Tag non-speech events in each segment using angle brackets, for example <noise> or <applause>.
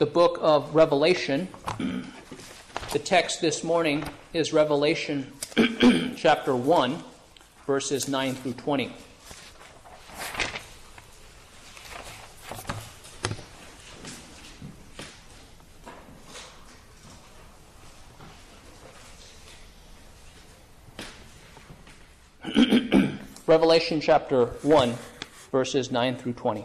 the book of Revelation. The text this morning is Revelation <clears throat> chapter 1, verses 9 through 20. <clears throat> Revelation chapter 1, verses 9 through 20.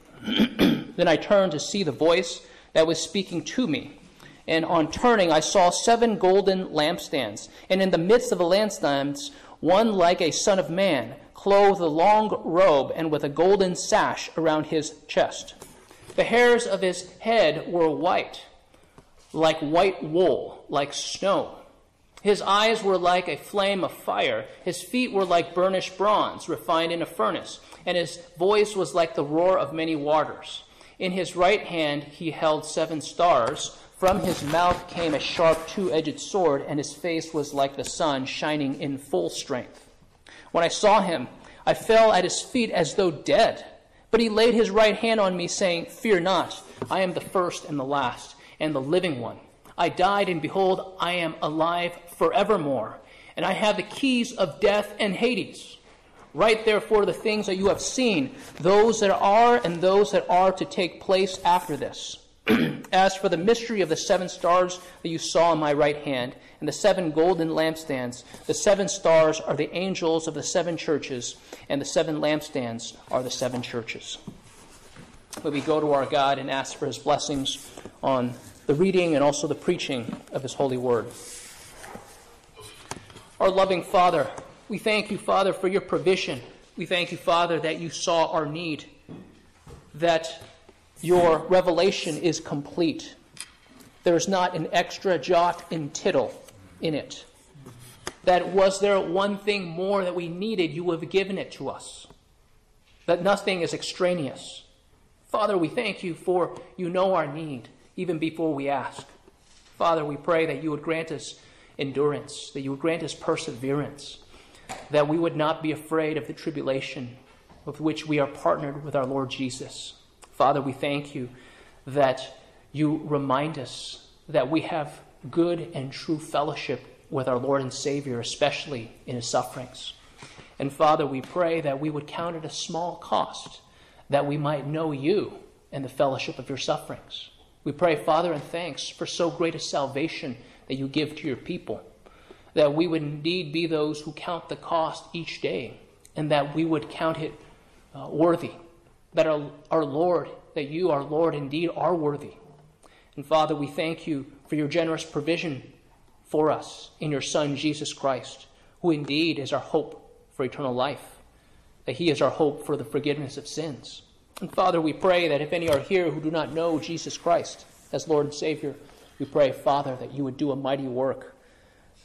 <clears throat> then I turned to see the voice that was speaking to me. And on turning, I saw seven golden lampstands, and in the midst of the lampstands, one like a son of man, clothed with a long robe and with a golden sash around his chest. The hairs of his head were white, like white wool, like snow. His eyes were like a flame of fire. His feet were like burnished bronze, refined in a furnace. And his voice was like the roar of many waters. In his right hand he held seven stars. From his mouth came a sharp two edged sword, and his face was like the sun shining in full strength. When I saw him, I fell at his feet as though dead. But he laid his right hand on me, saying, Fear not, I am the first and the last, and the living one. I died, and behold, I am alive forevermore, and I have the keys of death and Hades. Write therefore the things that you have seen, those that are and those that are to take place after this. <clears throat> As for the mystery of the seven stars that you saw in my right hand, and the seven golden lampstands, the seven stars are the angels of the seven churches, and the seven lampstands are the seven churches. But we go to our God and ask for his blessings on the reading and also the preaching of his holy word. Our loving Father, we thank you, Father, for your provision. We thank you, Father, that you saw our need, that your revelation is complete. There is not an extra jot and tittle in it. That was there one thing more that we needed, you would have given it to us. That nothing is extraneous. Father, we thank you for you know our need even before we ask. Father, we pray that you would grant us endurance, that you would grant us perseverance, that we would not be afraid of the tribulation with which we are partnered with our Lord Jesus. Father, we thank you that you remind us that we have good and true fellowship with our Lord and Savior, especially in his sufferings. And Father, we pray that we would count it a small cost that we might know you and the fellowship of your sufferings. We pray, Father, and thanks for so great a salvation that you give to your people, that we would indeed be those who count the cost each day, and that we would count it uh, worthy, that our, our Lord, that you, our Lord, indeed are worthy. And Father, we thank you for your generous provision for us in your Son, Jesus Christ, who indeed is our hope for eternal life, that he is our hope for the forgiveness of sins. And Father, we pray that if any are here who do not know Jesus Christ as Lord and Savior, we pray, Father, that you would do a mighty work,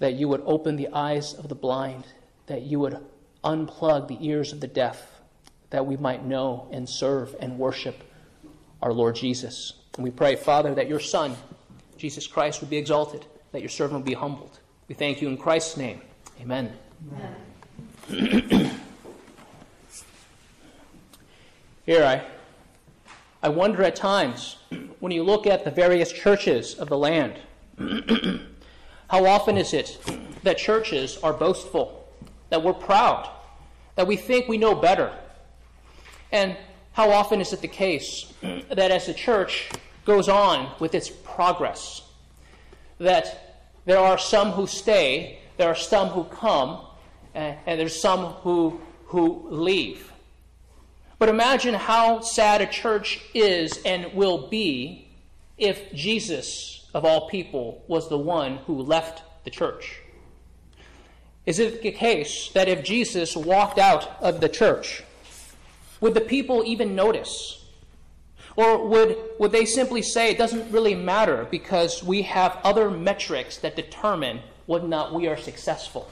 that you would open the eyes of the blind, that you would unplug the ears of the deaf, that we might know and serve and worship our Lord Jesus. And we pray, Father, that your Son, Jesus Christ, would be exalted, that your servant would be humbled. We thank you in Christ's name. Amen. Amen. <clears throat> Here, I, I wonder at times, when you look at the various churches of the land, <clears throat> how often is it that churches are boastful, that we're proud, that we think we know better? And how often is it the case that as the church goes on with its progress, that there are some who stay, there are some who come, and, there's some who, who leave? But imagine how sad a church is and will be if Jesus, of all people, was the one who left the church. Is it the case that if Jesus walked out of the church, would the people even notice? Or would, would they simply say it doesn't really matter because we have other metrics that determine whether or not we are successful?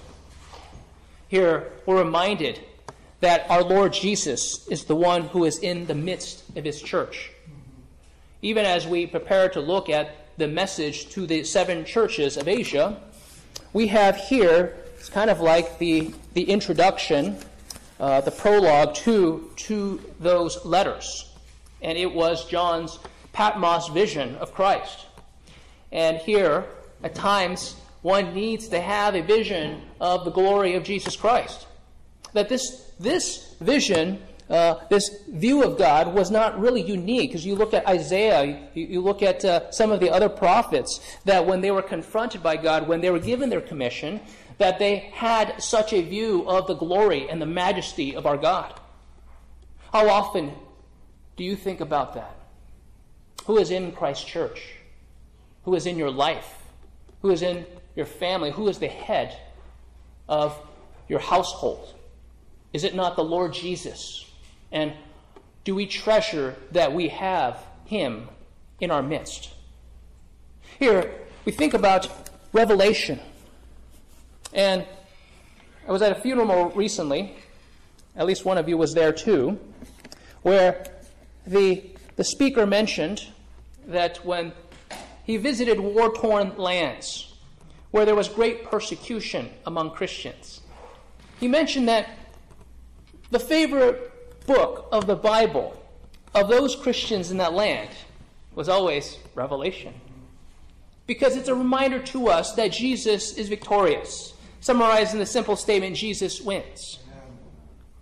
Here, we're reminded that our Lord Jesus is the one who is in the midst of his church. Even as we prepare to look at the message to the seven churches of Asia, we have here, it's kind of like the, the introduction, uh, the prologue to, to those letters. And it was John's Patmos vision of Christ. And here, at times, one needs to have a vision of the glory of Jesus Christ. That this, this vision, uh, this view of God, was not really unique. Because you look at Isaiah, you, you look at uh, some of the other prophets, that when they were confronted by God, when they were given their commission, that they had such a view of the glory and the majesty of our God. How often do you think about that? Who is in Christ's church? Who is in your life? Who is in your family? Who is the head of your household? Is it not the Lord Jesus? And do we treasure that we have Him in our midst? Here, we think about Revelation. And I was at a funeral recently, at least one of you was there too, where the, the speaker mentioned that when he visited war torn lands, where there was great persecution among Christians. He mentioned that the favorite book of the Bible of those Christians in that land was always Revelation. Because it's a reminder to us that Jesus is victorious. Summarized in the simple statement Jesus wins,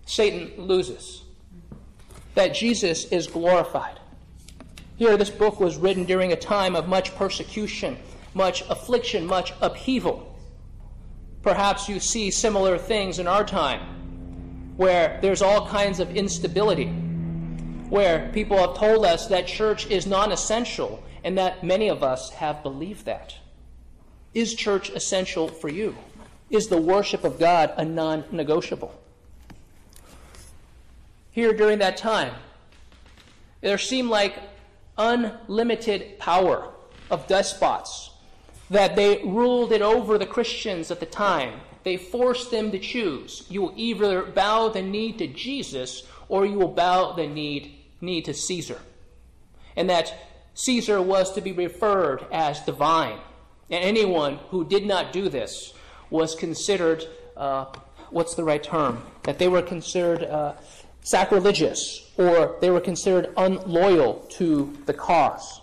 Satan loses. That Jesus is glorified. Here, this book was written during a time of much persecution much affliction, much upheaval. Perhaps you see similar things in our time where there's all kinds of instability, where people have told us that church is non essential, and that many of us have believed that. Is church essential for you? Is the worship of God a non negotiable? Here during that time, there seemed like unlimited power of despots that they ruled it over the Christians at the time. They forced them to choose. You will either bow the knee to Jesus or you will bow the knee, knee to Caesar. And that Caesar was to be referred as divine. And anyone who did not do this was considered, uh, what's the right term? That they were considered uh, sacrilegious or they were considered unloyal to the cause.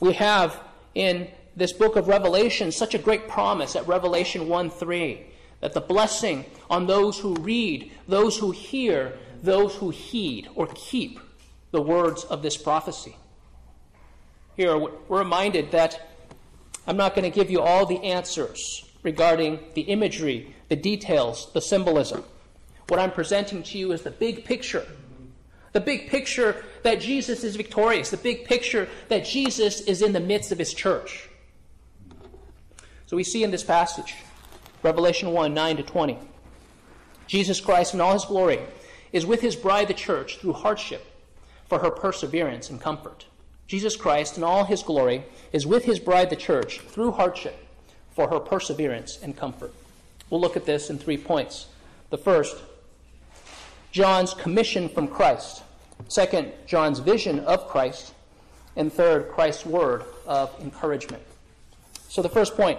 We have in this book of Revelation such a great promise at Revelation 1 3 that the blessing on those who read, those who hear, those who heed or keep the words of this prophecy. Here, we're reminded that I'm not going to give you all the answers regarding the imagery, the details, the symbolism. What I'm presenting to you is the big picture. The big picture that Jesus is victorious, the big picture that Jesus is in the midst of his church. So we see in this passage, Revelation 1 9 to 20, Jesus Christ in all his glory is with his bride, the church, through hardship for her perseverance and comfort. Jesus Christ in all his glory is with his bride, the church, through hardship for her perseverance and comfort. We'll look at this in three points. The first, John's commission from Christ. Second, John's vision of Christ. And third, Christ's word of encouragement. So the first point,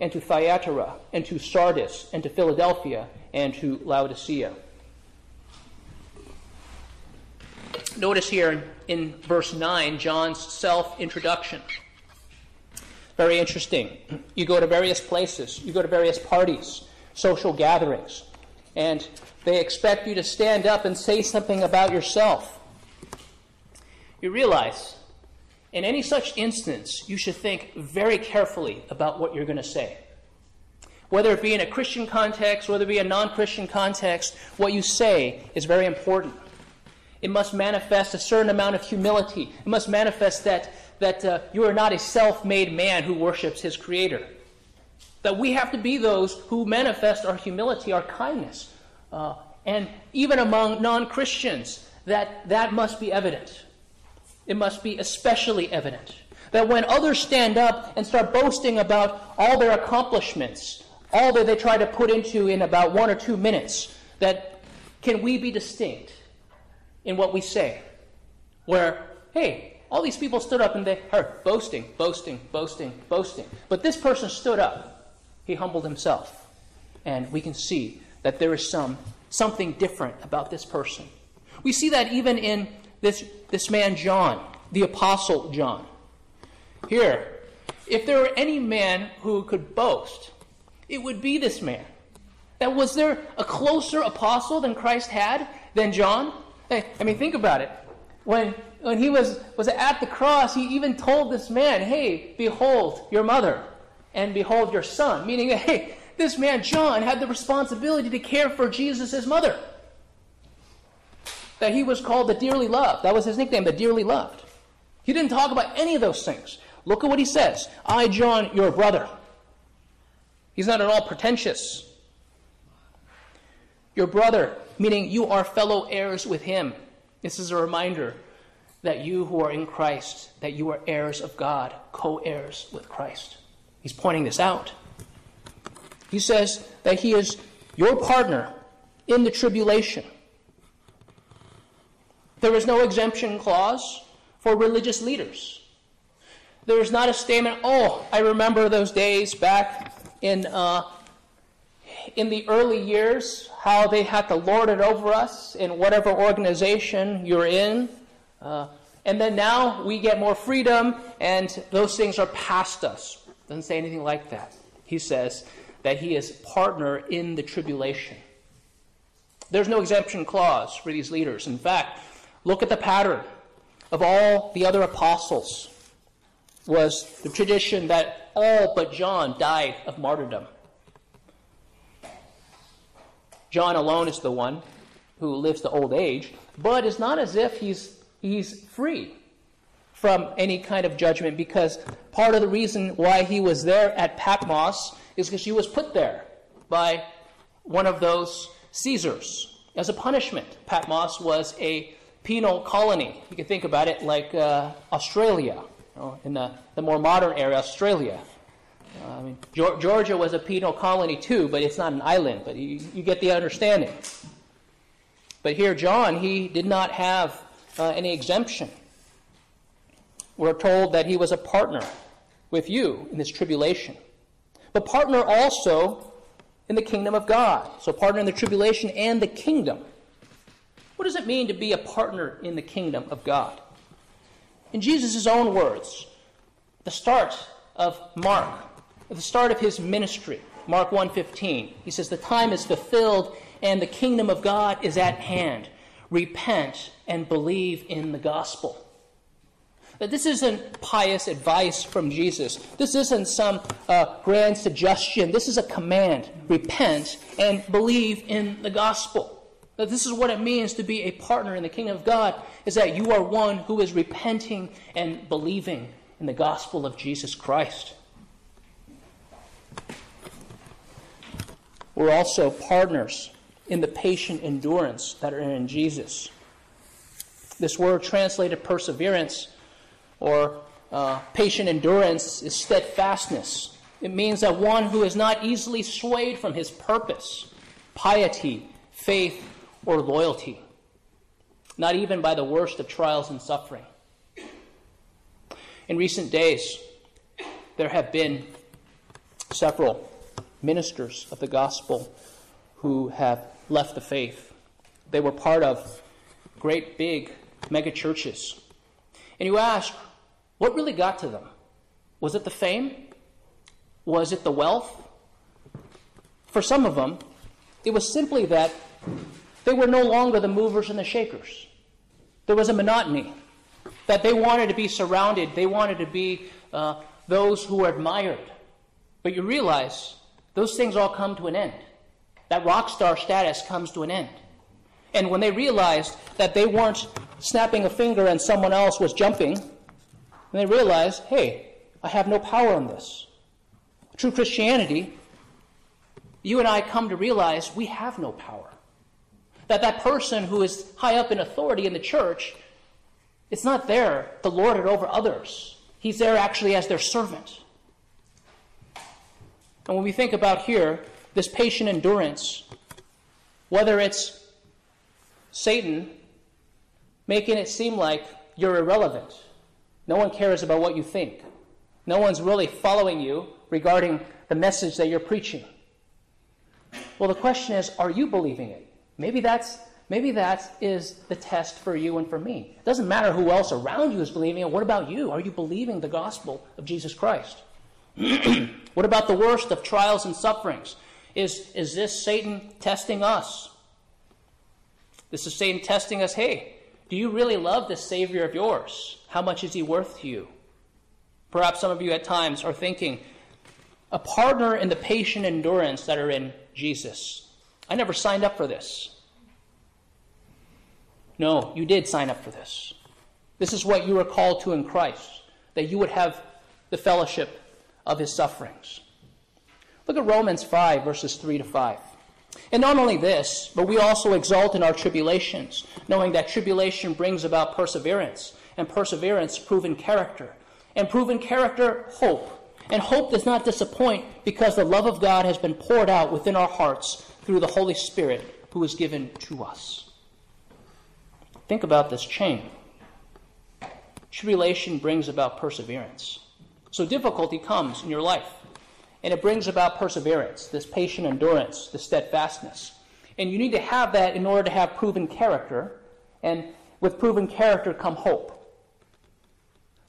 and to Thyatira, and to Sardis, and to Philadelphia, and to Laodicea. Notice here in verse 9 John's self introduction. Very interesting. You go to various places, you go to various parties, social gatherings, and they expect you to stand up and say something about yourself. You realize, in any such instance, you should think very carefully about what you're going to say. Whether it be in a Christian context, whether it be a non Christian context, what you say is very important. It must manifest a certain amount of humility. It must manifest that, that uh, you are not a self made man who worships his Creator. That we have to be those who manifest our humility, our kindness. Uh, and even among non Christians, that that must be evident. It must be especially evident. That when others stand up and start boasting about all their accomplishments, all that they try to put into in about one or two minutes, that can we be distinct in what we say? Where, hey, all these people stood up and they are boasting, boasting, boasting, boasting. But this person stood up. He humbled himself. And we can see that there is some something different about this person. We see that even in this, this man John, the apostle John. Here, if there were any man who could boast, it would be this man. That was there a closer apostle than Christ had than John? Hey, I mean, think about it. When, when he was, was at the cross, he even told this man, Hey, behold your mother, and behold your son. Meaning hey, this man, John, had the responsibility to care for Jesus' mother. That he was called the dearly loved. That was his nickname, the dearly loved. He didn't talk about any of those things. Look at what he says I, John, your brother. He's not at all pretentious. Your brother, meaning you are fellow heirs with him. This is a reminder that you who are in Christ, that you are heirs of God, co heirs with Christ. He's pointing this out. He says that he is your partner in the tribulation. There is no exemption clause for religious leaders. There is not a statement, oh, I remember those days back in, uh, in the early years, how they had to lord it over us in whatever organization you're in. Uh, and then now we get more freedom, and those things are past us. Doesn't say anything like that. He says that he is partner in the tribulation. There's no exemption clause for these leaders. In fact, look at the pattern of all the other apostles was the tradition that all but John died of martyrdom. John alone is the one who lives to old age, but it's not as if he's, he's free from any kind of judgment because part of the reason why he was there at Patmos is because he was put there by one of those Caesars as a punishment. Patmos was a penal colony. You can think about it like uh, Australia, you know, in the, the more modern era, Australia. Uh, I mean, Georgia was a penal colony too, but it's not an island, but you, you get the understanding. But here, John, he did not have uh, any exemption. We're told that he was a partner with you in this tribulation but partner also in the kingdom of God. So, partner in the tribulation and the kingdom. What does it mean to be a partner in the kingdom of God? In Jesus' own words, the start of Mark, the start of his ministry, Mark 1:15, he says the time is fulfilled and the kingdom of God is at hand. Repent and believe in the gospel. That this isn't pious advice from Jesus. This isn't some uh, grand suggestion. This is a command. Repent and believe in the gospel. That this is what it means to be a partner in the kingdom of God, is that you are one who is repenting and believing in the gospel of Jesus Christ. We're also partners in the patient endurance that are in Jesus. This word translated perseverance or uh, patient endurance is steadfastness. It means that one who is not easily swayed from his purpose, piety, faith, or loyalty, not even by the worst of trials and suffering. In recent days, there have been several ministers of the gospel who have left the faith. They were part of great big mega churches. And you ask, what really got to them? Was it the fame? Was it the wealth? For some of them, it was simply that they were no longer the movers and the shakers. There was a monotony that they wanted to be surrounded, they wanted to be uh, those who were admired. But you realize those things all come to an end. That rock star status comes to an end. And when they realized that they weren't snapping a finger and someone else was jumping, they realized, hey, I have no power in this. True Christianity, you and I come to realize we have no power. That that person who is high up in authority in the church, it's not there to lord it over others. He's there actually as their servant. And when we think about here, this patient endurance, whether it's Satan making it seem like you're irrelevant, no one cares about what you think, no one's really following you regarding the message that you're preaching. Well, the question is, are you believing it? Maybe that's maybe that is the test for you and for me. It doesn't matter who else around you is believing it. What about you? Are you believing the gospel of Jesus Christ? <clears throat> what about the worst of trials and sufferings? Is, is this Satan testing us? This is Satan testing us. Hey, do you really love this Savior of yours? How much is he worth to you? Perhaps some of you at times are thinking, a partner in the patient endurance that are in Jesus. I never signed up for this. No, you did sign up for this. This is what you were called to in Christ, that you would have the fellowship of his sufferings. Look at Romans 5, verses 3 to 5. And not only this, but we also exult in our tribulations, knowing that tribulation brings about perseverance, and perseverance, proven character, and proven character, hope. And hope does not disappoint because the love of God has been poured out within our hearts through the Holy Spirit who is given to us. Think about this chain. Tribulation brings about perseverance. So difficulty comes in your life, and it brings about perseverance, this patient endurance, this steadfastness. And you need to have that in order to have proven character, and with proven character come hope.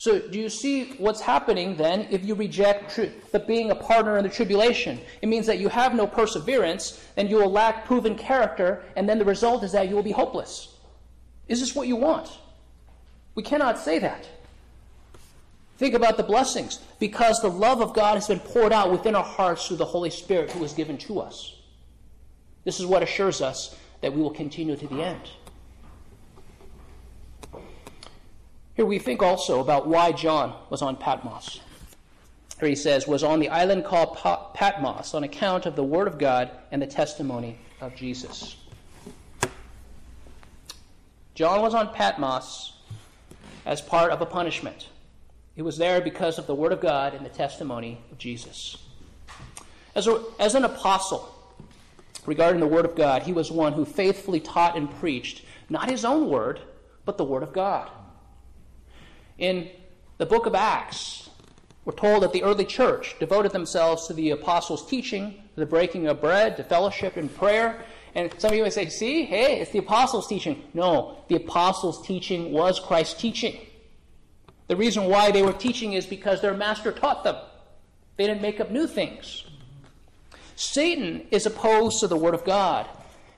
So, do you see what's happening then if you reject the being a partner in the tribulation? It means that you have no perseverance, and you will lack proven character, and then the result is that you will be hopeless. Is this what you want? We cannot say that. Think about the blessings. Because the love of God has been poured out within our hearts through the Holy Spirit who is given to us. This is what assures us that we will continue to the end. Here we think also about why John was on Patmos. Here he says, was on the island called Patmos on account of the Word of God and the testimony of Jesus. John was on Patmos as part of a punishment. He was there because of the Word of God and the testimony of Jesus. As, a, as an apostle, regarding the Word of God, he was one who faithfully taught and preached not his own word, but the Word of God. In the book of Acts, we're told that the early church devoted themselves to the apostles' teaching, to the breaking of bread, to fellowship and prayer. And some of you may say, see, hey, it's the apostles' teaching. No, the apostles' teaching was Christ's teaching. The reason why they were teaching is because their master taught them. They didn't make up new things. Satan is opposed to the Word of God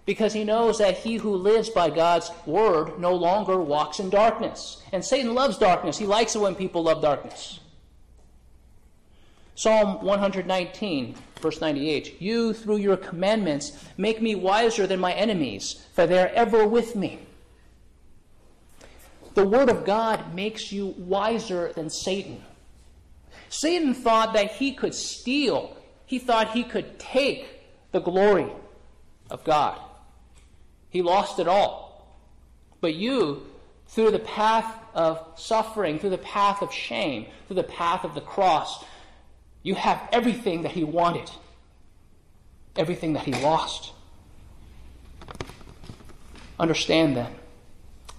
because he knows that he who lives by God's word no longer walks in darkness. And Satan loves darkness. He likes it when people love darkness. Psalm 119, verse 98 You, through your commandments, make me wiser than my enemies, for they are ever with me. The Word of God makes you wiser than Satan. Satan thought that he could steal, he thought he could take the glory of God. He lost it all. But you, through the path of suffering, through the path of shame, through the path of the cross, you have everything that he wanted, everything that he lost. Understand then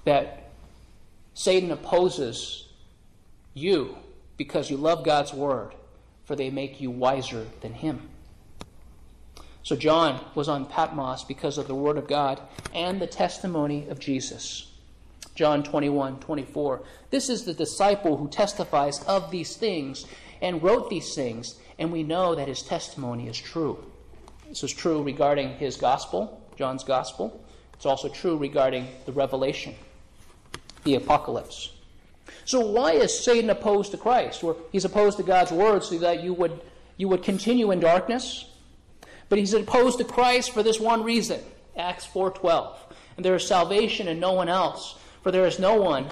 that Satan opposes you because you love God's word, for they make you wiser than him. So John was on Patmos because of the Word of God and the testimony of Jesus. John 21, 24. This is the disciple who testifies of these things and wrote these things, and we know that his testimony is true. This is true regarding his gospel, John's gospel. It's also true regarding the revelation, the apocalypse. So why is Satan opposed to Christ? Or he's opposed to God's word so that you would, you would continue in darkness? But he's opposed to Christ for this one reason. Acts 4:12. And there is salvation in no one else, for there is no one,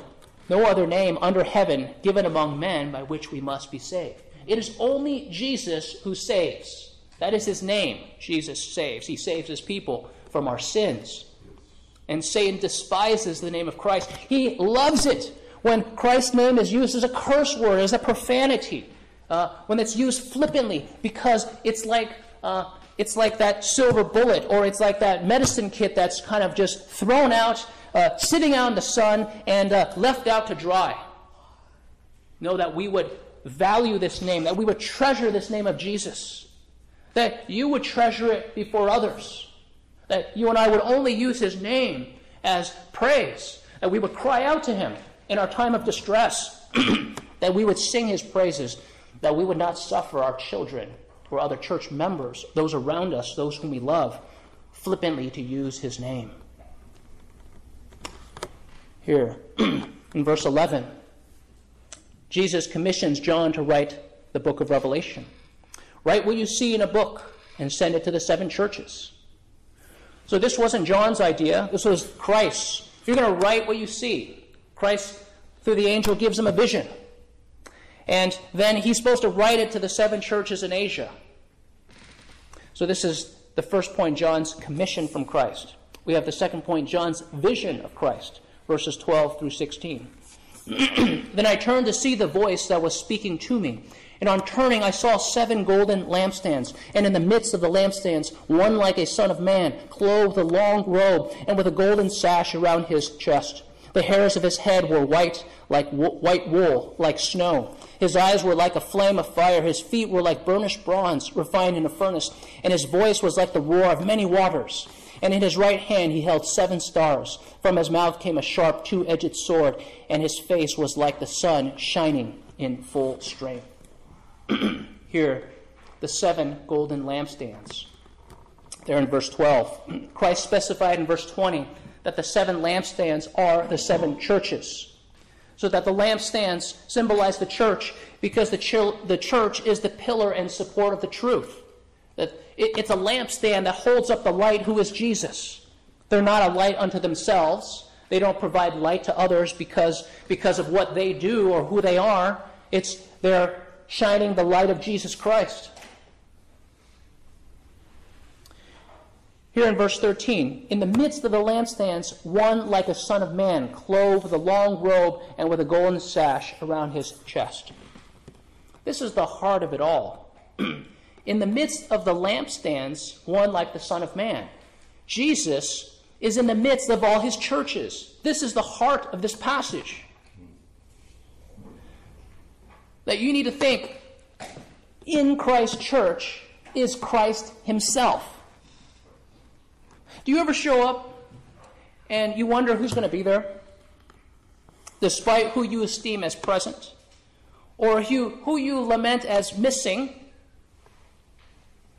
no other name under heaven given among men by which we must be saved. It is only Jesus who saves. That is his name. Jesus saves. He saves his people from our sins. And Satan despises the name of Christ. He loves it when Christ's name is used as a curse word, as a profanity, uh, when it's used flippantly, because it's like uh, it's like that silver bullet, or it's like that medicine kit that's kind of just thrown out, uh, sitting out in the sun, and uh, left out to dry. Know that we would value this name, that we would treasure this name of Jesus, that you would treasure it before others, that you and I would only use his name as praise, that we would cry out to him in our time of distress, <clears throat> that we would sing his praises, that we would not suffer our children or other church members, those around us, those whom we love, flippantly to use his name. Here, <clears throat> in verse 11, Jesus commissions John to write the book of Revelation. Write what you see in a book and send it to the seven churches. So this wasn't John's idea, this was Christ's. If you're going to write what you see, Christ, through the angel, gives him a vision. And then he's supposed to write it to the seven churches in Asia. So this is the first point, John's commission from Christ. We have the second point, John's vision of Christ, verses 12 through 16. <clears throat> then I turned to see the voice that was speaking to me. And on turning, I saw seven golden lampstands, and in the midst of the lampstands, one like a son of man, clothed with a long robe, and with a golden sash around his chest. The hairs of his head were white, like white wool, like snow. His eyes were like a flame of fire. His feet were like burnished bronze, refined in a furnace. And his voice was like the roar of many waters. And in his right hand he held seven stars. From his mouth came a sharp, two edged sword, and his face was like the sun shining in full strength. <clears throat> Here, the seven golden lampstands. There in verse 12. <clears throat> Christ specified in verse 20 that the seven lampstands are the seven churches. So that the lampstands symbolize the church because the, ch- the church is the pillar and support of the truth. That it, it's a lampstand that holds up the light who is Jesus. They're not a light unto themselves. They don't provide light to others because, because of what they do or who they are. It's they're shining the light of Jesus Christ. Here in verse 13, in the midst of the lampstands, one like a son of man, clothed with a long robe and with a golden sash around his chest. This is the heart of it all. <clears throat> in the midst of the lampstands, one like the Son of Man. Jesus is in the midst of all his churches. This is the heart of this passage. That you need to think in Christ's church is Christ himself. Do you ever show up and you wonder who's going to be there? Despite who you esteem as present, or who, who you lament as missing,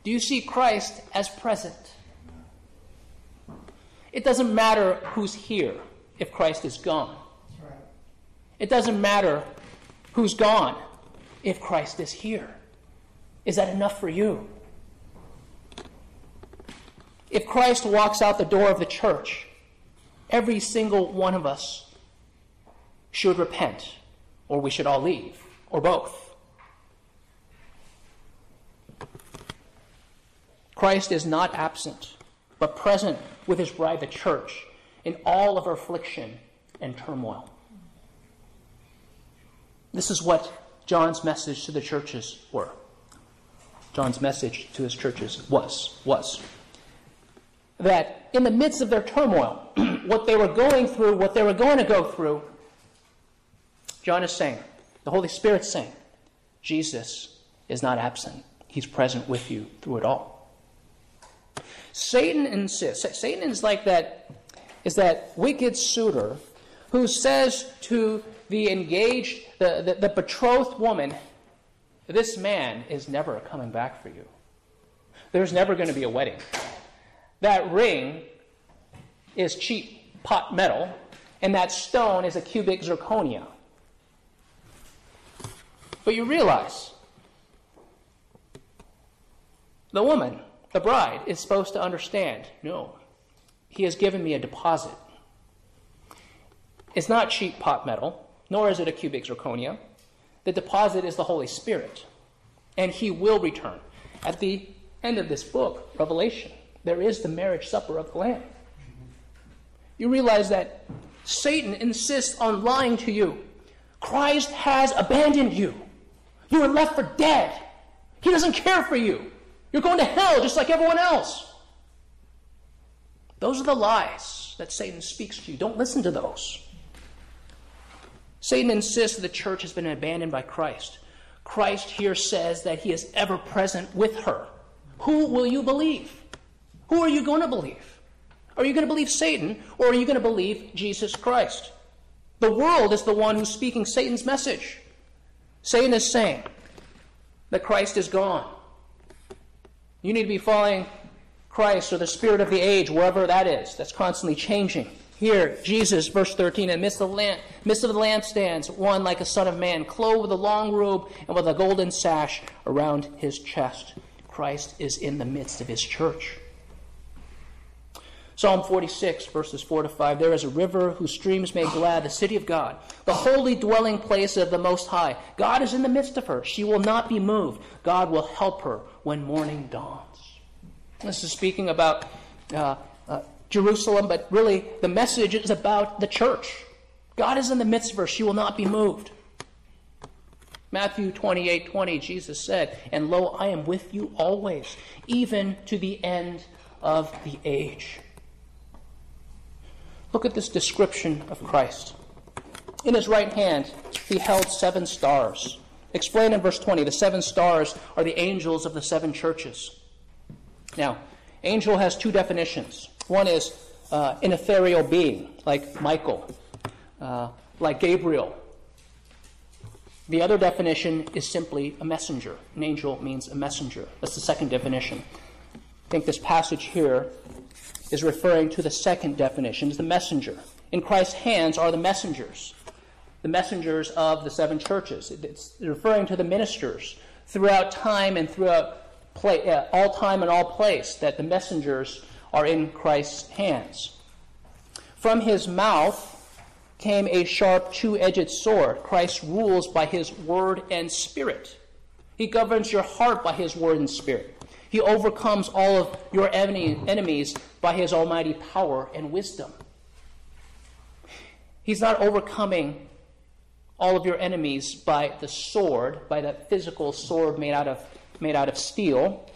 do you see Christ as present? It doesn't matter who's here if Christ is gone. It doesn't matter who's gone if Christ is here. Is that enough for you? If Christ walks out the door of the church, every single one of us should repent, or we should all leave, or both. Christ is not absent, but present with his bride, the church, in all of her affliction and turmoil. This is what John's message to the churches were. John's message to his churches was was that in the midst of their turmoil, <clears throat> what they were going through, what they were going to go through, John is saying, the Holy Spirit's saying, Jesus is not absent. He's present with you through it all. Satan insists. Satan is like that, is that wicked suitor who says to the engaged, the, the, the betrothed woman, this man is never coming back for you. There's never going to be a wedding. That ring is cheap pot metal, and that stone is a cubic zirconia. But you realize the woman, the bride, is supposed to understand no, he has given me a deposit. It's not cheap pot metal, nor is it a cubic zirconia. The deposit is the Holy Spirit, and he will return. At the end of this book, Revelation, there is the marriage supper of the Lamb. You realize that Satan insists on lying to you. Christ has abandoned you. You are left for dead. He doesn't care for you. You're going to hell just like everyone else. Those are the lies that Satan speaks to you. Don't listen to those. Satan insists that the church has been abandoned by Christ. Christ here says that he is ever present with her. Who will you believe? Who are you going to believe? Are you going to believe Satan or are you going to believe Jesus Christ? The world is the one who's speaking Satan's message. Satan is saying that Christ is gone. You need to be following Christ or the spirit of the age, wherever that is, that's constantly changing. Here, Jesus, verse 13, in midst of the, lamp, midst of the lampstands, one like a son of man, clothed with a long robe and with a golden sash around his chest. Christ is in the midst of his church. Psalm 46, verses 4 to 5. There is a river whose streams make glad the city of God, the holy dwelling place of the Most High. God is in the midst of her. She will not be moved. God will help her when morning dawns. This is speaking about uh, uh, Jerusalem, but really the message is about the church. God is in the midst of her. She will not be moved. Matthew 28 20, Jesus said, And lo, I am with you always, even to the end of the age. Look at this description of Christ. In his right hand, he held seven stars. Explained in verse 20, the seven stars are the angels of the seven churches. Now, angel has two definitions. One is uh, an ethereal being, like Michael, uh, like Gabriel. The other definition is simply a messenger. An angel means a messenger. That's the second definition. I think this passage here is referring to the second definition, the messenger. In Christ's hands are the messengers, the messengers of the seven churches. It's referring to the ministers throughout time and throughout uh, all time and all place, that the messengers are in Christ's hands. From his mouth came a sharp two edged sword. Christ rules by his word and spirit. He governs your heart by his word and spirit. He overcomes all of your enemies by his almighty power and wisdom. He's not overcoming all of your enemies by the sword, by that physical sword made out of made out of steel,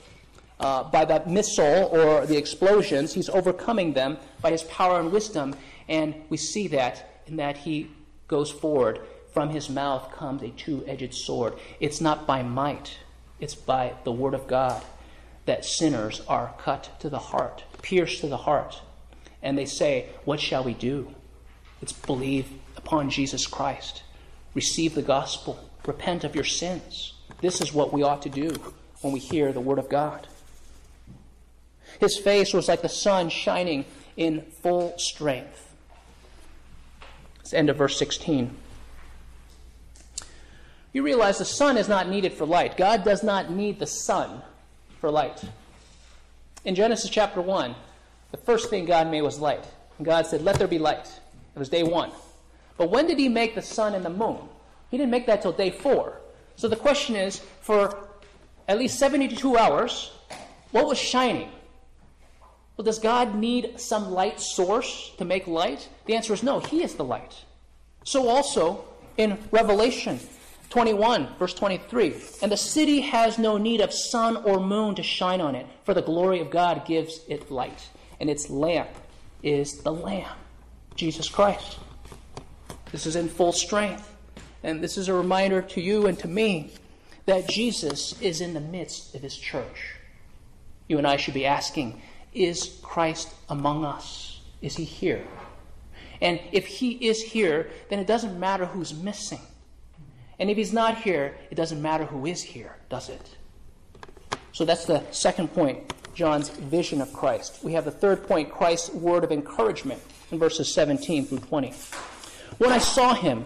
uh, by that missile or the explosions. He's overcoming them by his power and wisdom. And we see that in that he goes forward. From his mouth comes a two edged sword. It's not by might, it's by the word of God that sinners are cut to the heart, pierced to the heart. And they say, What shall we do? It's believe upon Jesus Christ, receive the gospel, repent of your sins. This is what we ought to do when we hear the Word of God. His face was like the sun shining in full strength. It's end of verse 16. You realize the sun is not needed for light. God does not need the sun for light. In Genesis chapter 1, the first thing God made was light. And God said, Let there be light. It was day one. But when did He make the sun and the moon? He didn't make that till day four. So the question is for at least 72 hours, what was shining? Well, does God need some light source to make light? The answer is no, He is the light. So also in Revelation 21, verse 23, and the city has no need of sun or moon to shine on it, for the glory of God gives it light, and its lamp is the Lamb, Jesus Christ. This is in full strength. And this is a reminder to you and to me that Jesus is in the midst of his church. You and I should be asking Is Christ among us? Is he here? And if he is here, then it doesn't matter who's missing. And if he's not here, it doesn't matter who is here, does it? So that's the second point, John's vision of Christ. We have the third point, Christ's word of encouragement in verses 17 through 20. When I saw him,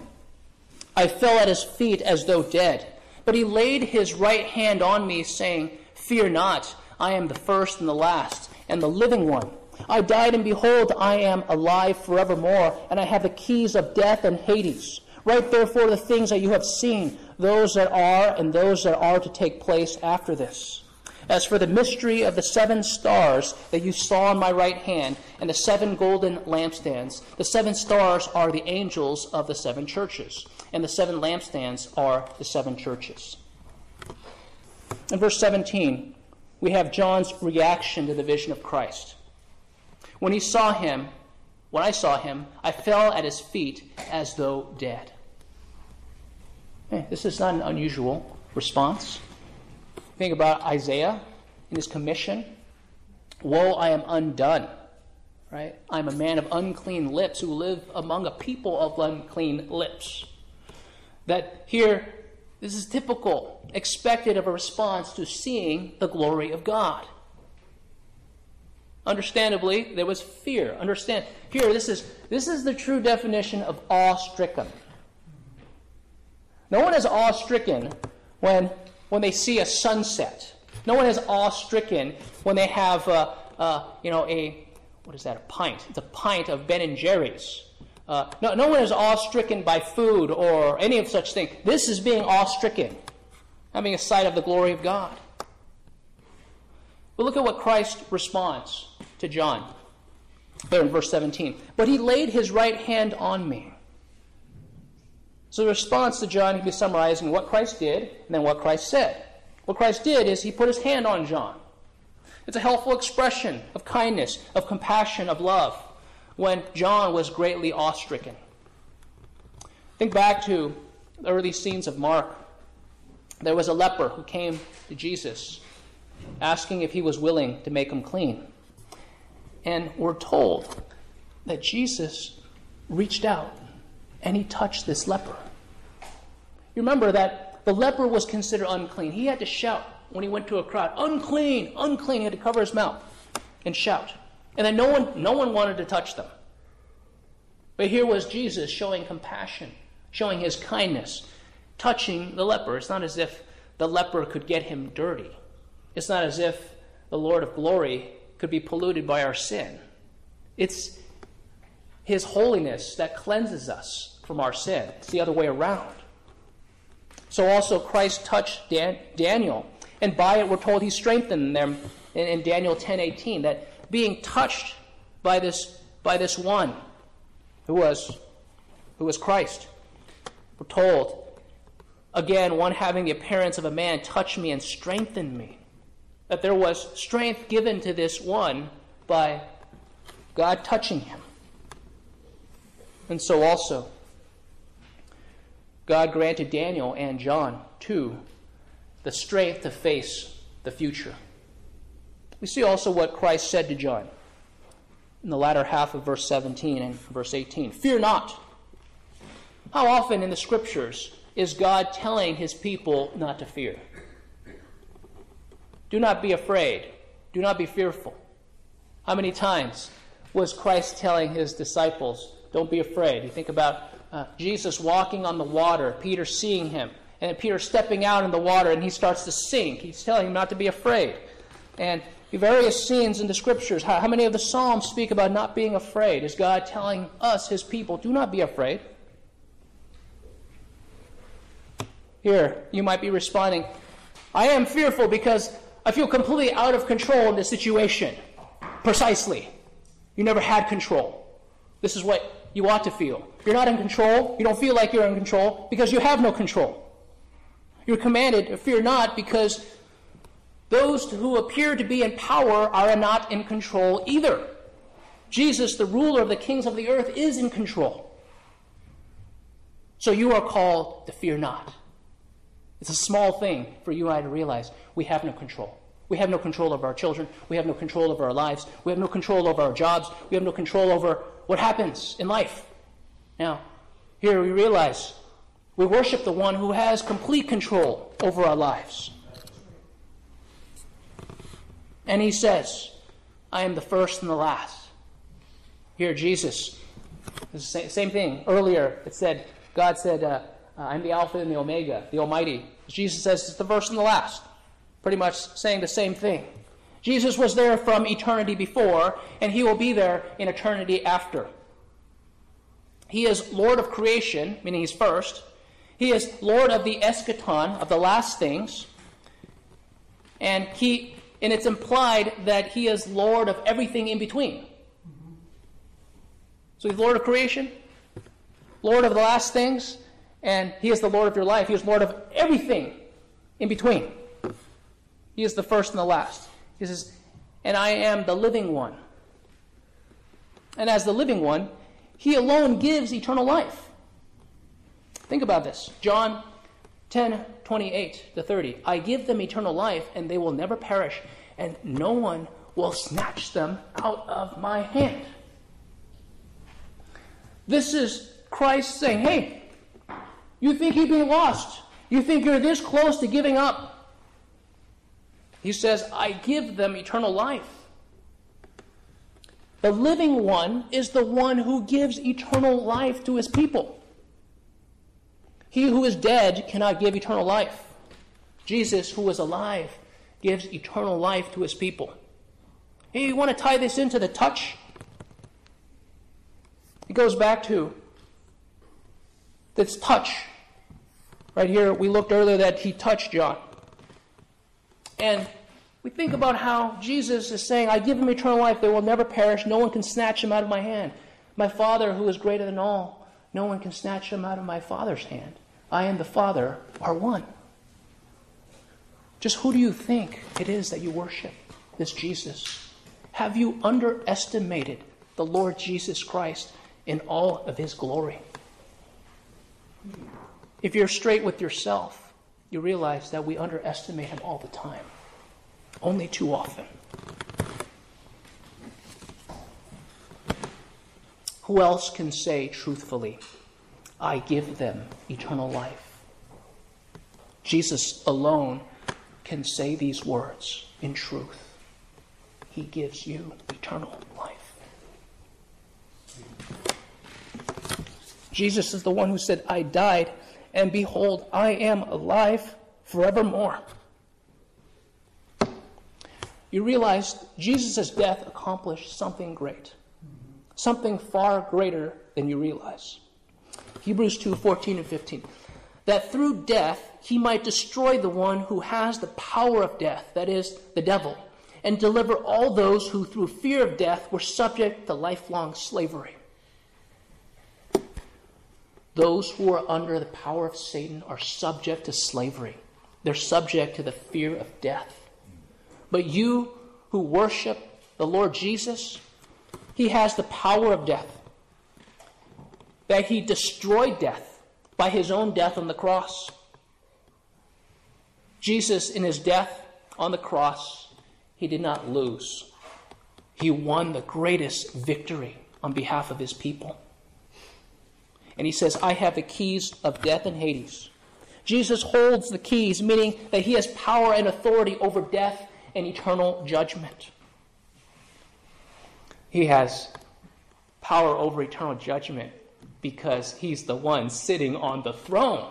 I fell at his feet as though dead. But he laid his right hand on me, saying, Fear not, I am the first and the last, and the living one. I died, and behold, I am alive forevermore, and I have the keys of death and Hades. Write therefore the things that you have seen, those that are, and those that are to take place after this. As for the mystery of the seven stars that you saw in my right hand, and the seven golden lampstands, the seven stars are the angels of the seven churches, and the seven lampstands are the seven churches. In verse 17, we have John's reaction to the vision of Christ. When he saw him, when I saw him, I fell at his feet as though dead. Hey, this is not an unusual response. Think about Isaiah in his commission. Woe, I am undone. Right? I'm a man of unclean lips who live among a people of unclean lips. That here, this is typical, expected of a response to seeing the glory of God. Understandably, there was fear. Understand here, this is this is the true definition of awe-stricken. No one is awe-stricken when when they see a sunset. No one is awe-stricken when they have, uh, uh, you know, a what is that? A pint. It's a pint of Ben and Jerry's. Uh, no, no one is awe-stricken by food or any of such thing. This is being awe-stricken, having a sight of the glory of God. But look at what Christ responds to John. There in verse 17. But he laid his right hand on me. So the response to John can be summarized in what Christ did and then what Christ said. What Christ did is he put his hand on John. It's a helpful expression of kindness, of compassion, of love, when John was greatly awestricken. Think back to the early scenes of Mark. There was a leper who came to Jesus asking if he was willing to make him clean. And we're told that Jesus reached out and he touched this leper. You remember that the leper was considered unclean. He had to shout when he went to a crowd, unclean, unclean. He had to cover his mouth and shout. And then no one, no one wanted to touch them. But here was Jesus showing compassion, showing his kindness, touching the leper. It's not as if the leper could get him dirty. It's not as if the Lord of glory could be polluted by our sin. It's his holiness that cleanses us from our sin. It's the other way around. So also Christ touched Dan- Daniel, and by it we're told he strengthened them in, in Daniel 10:18 that being touched by this by this one who was who was Christ. We're told again one having the appearance of a man touched me and strengthened me. That there was strength given to this one by God touching him. And so also God granted Daniel and John, too, the strength to face the future. We see also what Christ said to John in the latter half of verse 17 and verse 18 Fear not. How often in the scriptures is God telling his people not to fear? Do not be afraid. Do not be fearful. How many times was Christ telling his disciples, Don't be afraid? You think about uh, Jesus walking on the water, Peter seeing him, and Peter stepping out in the water and he starts to sink. He's telling him not to be afraid. And various scenes in the scriptures, how, how many of the Psalms speak about not being afraid? Is God telling us, his people, do not be afraid? Here, you might be responding, I am fearful because I feel completely out of control in this situation. Precisely. You never had control. This is what you ought to feel. You're not in control. You don't feel like you're in control because you have no control. You're commanded to fear not because those who appear to be in power are not in control either. Jesus, the ruler of the kings of the earth, is in control. So you are called to fear not. It's a small thing for you and I to realize we have no control. We have no control over our children. We have no control over our lives. We have no control over our jobs. We have no control over what happens in life. Now, here we realize we worship the one who has complete control over our lives. And he says, I am the first and the last. Here, Jesus, same thing. Earlier, it said, God said, uh, Uh, I'm the Alpha and the Omega, the Almighty. Jesus says it's the first and the last, pretty much saying the same thing. Jesus was there from eternity before, and he will be there in eternity after. He is Lord of creation, meaning he's first. He is Lord of the eschaton, of the last things. And he and it's implied that he is Lord of everything in between. So he's Lord of creation, Lord of the last things, and he is the Lord of your life. He is Lord of everything in between. He is the first and the last. He says, And I am the living one. And as the living one, he alone gives eternal life. Think about this. John 10 28 to 30. I give them eternal life, and they will never perish, and no one will snatch them out of my hand. This is Christ saying, Hey, you think you've been lost. You think you're this close to giving up. He says, I give them eternal life. The living one is the one who gives eternal life to his people. He who is dead cannot give eternal life. Jesus, who is alive, gives eternal life to his people. Hey, you want to tie this into the touch? It goes back to this touch. Right here, we looked earlier that he touched John. And we think about how Jesus is saying, I give him eternal life. They will never perish. No one can snatch him out of my hand. My Father, who is greater than all, no one can snatch him out of my Father's hand. I and the Father are one. Just who do you think it is that you worship? This Jesus. Have you underestimated the Lord Jesus Christ in all of his glory? If you're straight with yourself, you realize that we underestimate him all the time only too often. Who else can say truthfully, I give them eternal life? Jesus alone can say these words in truth. He gives you eternal life. Jesus is the one who said, I died, and behold, I am alive forevermore you realize Jesus' death accomplished something great, something far greater than you realize. Hebrews 2 14 and 15. That through death he might destroy the one who has the power of death, that is, the devil, and deliver all those who through fear of death were subject to lifelong slavery. Those who are under the power of Satan are subject to slavery. They're subject to the fear of death. But you who worship the Lord Jesus, he has the power of death. That he destroyed death by his own death on the cross. Jesus, in his death on the cross, he did not lose. He won the greatest victory on behalf of his people. And he says, I have the keys of death and Hades. Jesus holds the keys, meaning that he has power and authority over death and eternal judgment. He has power over eternal judgment because he's the one sitting on the throne.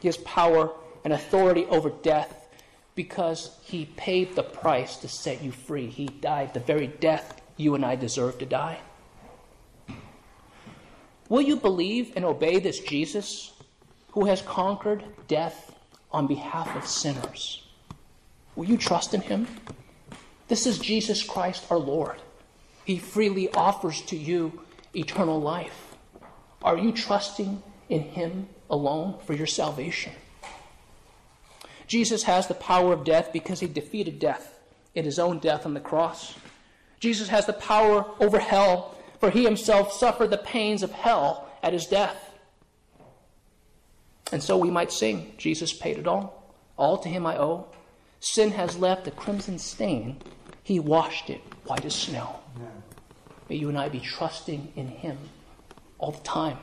He has power and authority over death because he paid the price to set you free. He died the very death you and I deserve to die. Will you believe and obey this Jesus who has conquered death on behalf of sinners? Will you trust in him? This is Jesus Christ our Lord. He freely offers to you eternal life. Are you trusting in him alone for your salvation? Jesus has the power of death because he defeated death in his own death on the cross. Jesus has the power over hell, for he himself suffered the pains of hell at his death. And so we might sing, Jesus paid it all. All to him I owe. Sin has left a crimson stain. He washed it white as snow. May you and I be trusting in Him all the time,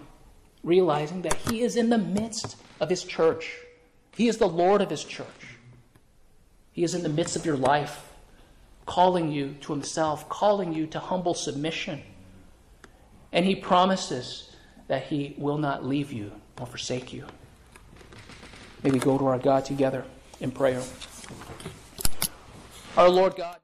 realizing that He is in the midst of His church. He is the Lord of His church. He is in the midst of your life, calling you to Himself, calling you to humble submission. And He promises that He will not leave you or forsake you. May we go to our God together in prayer. Our Lord God.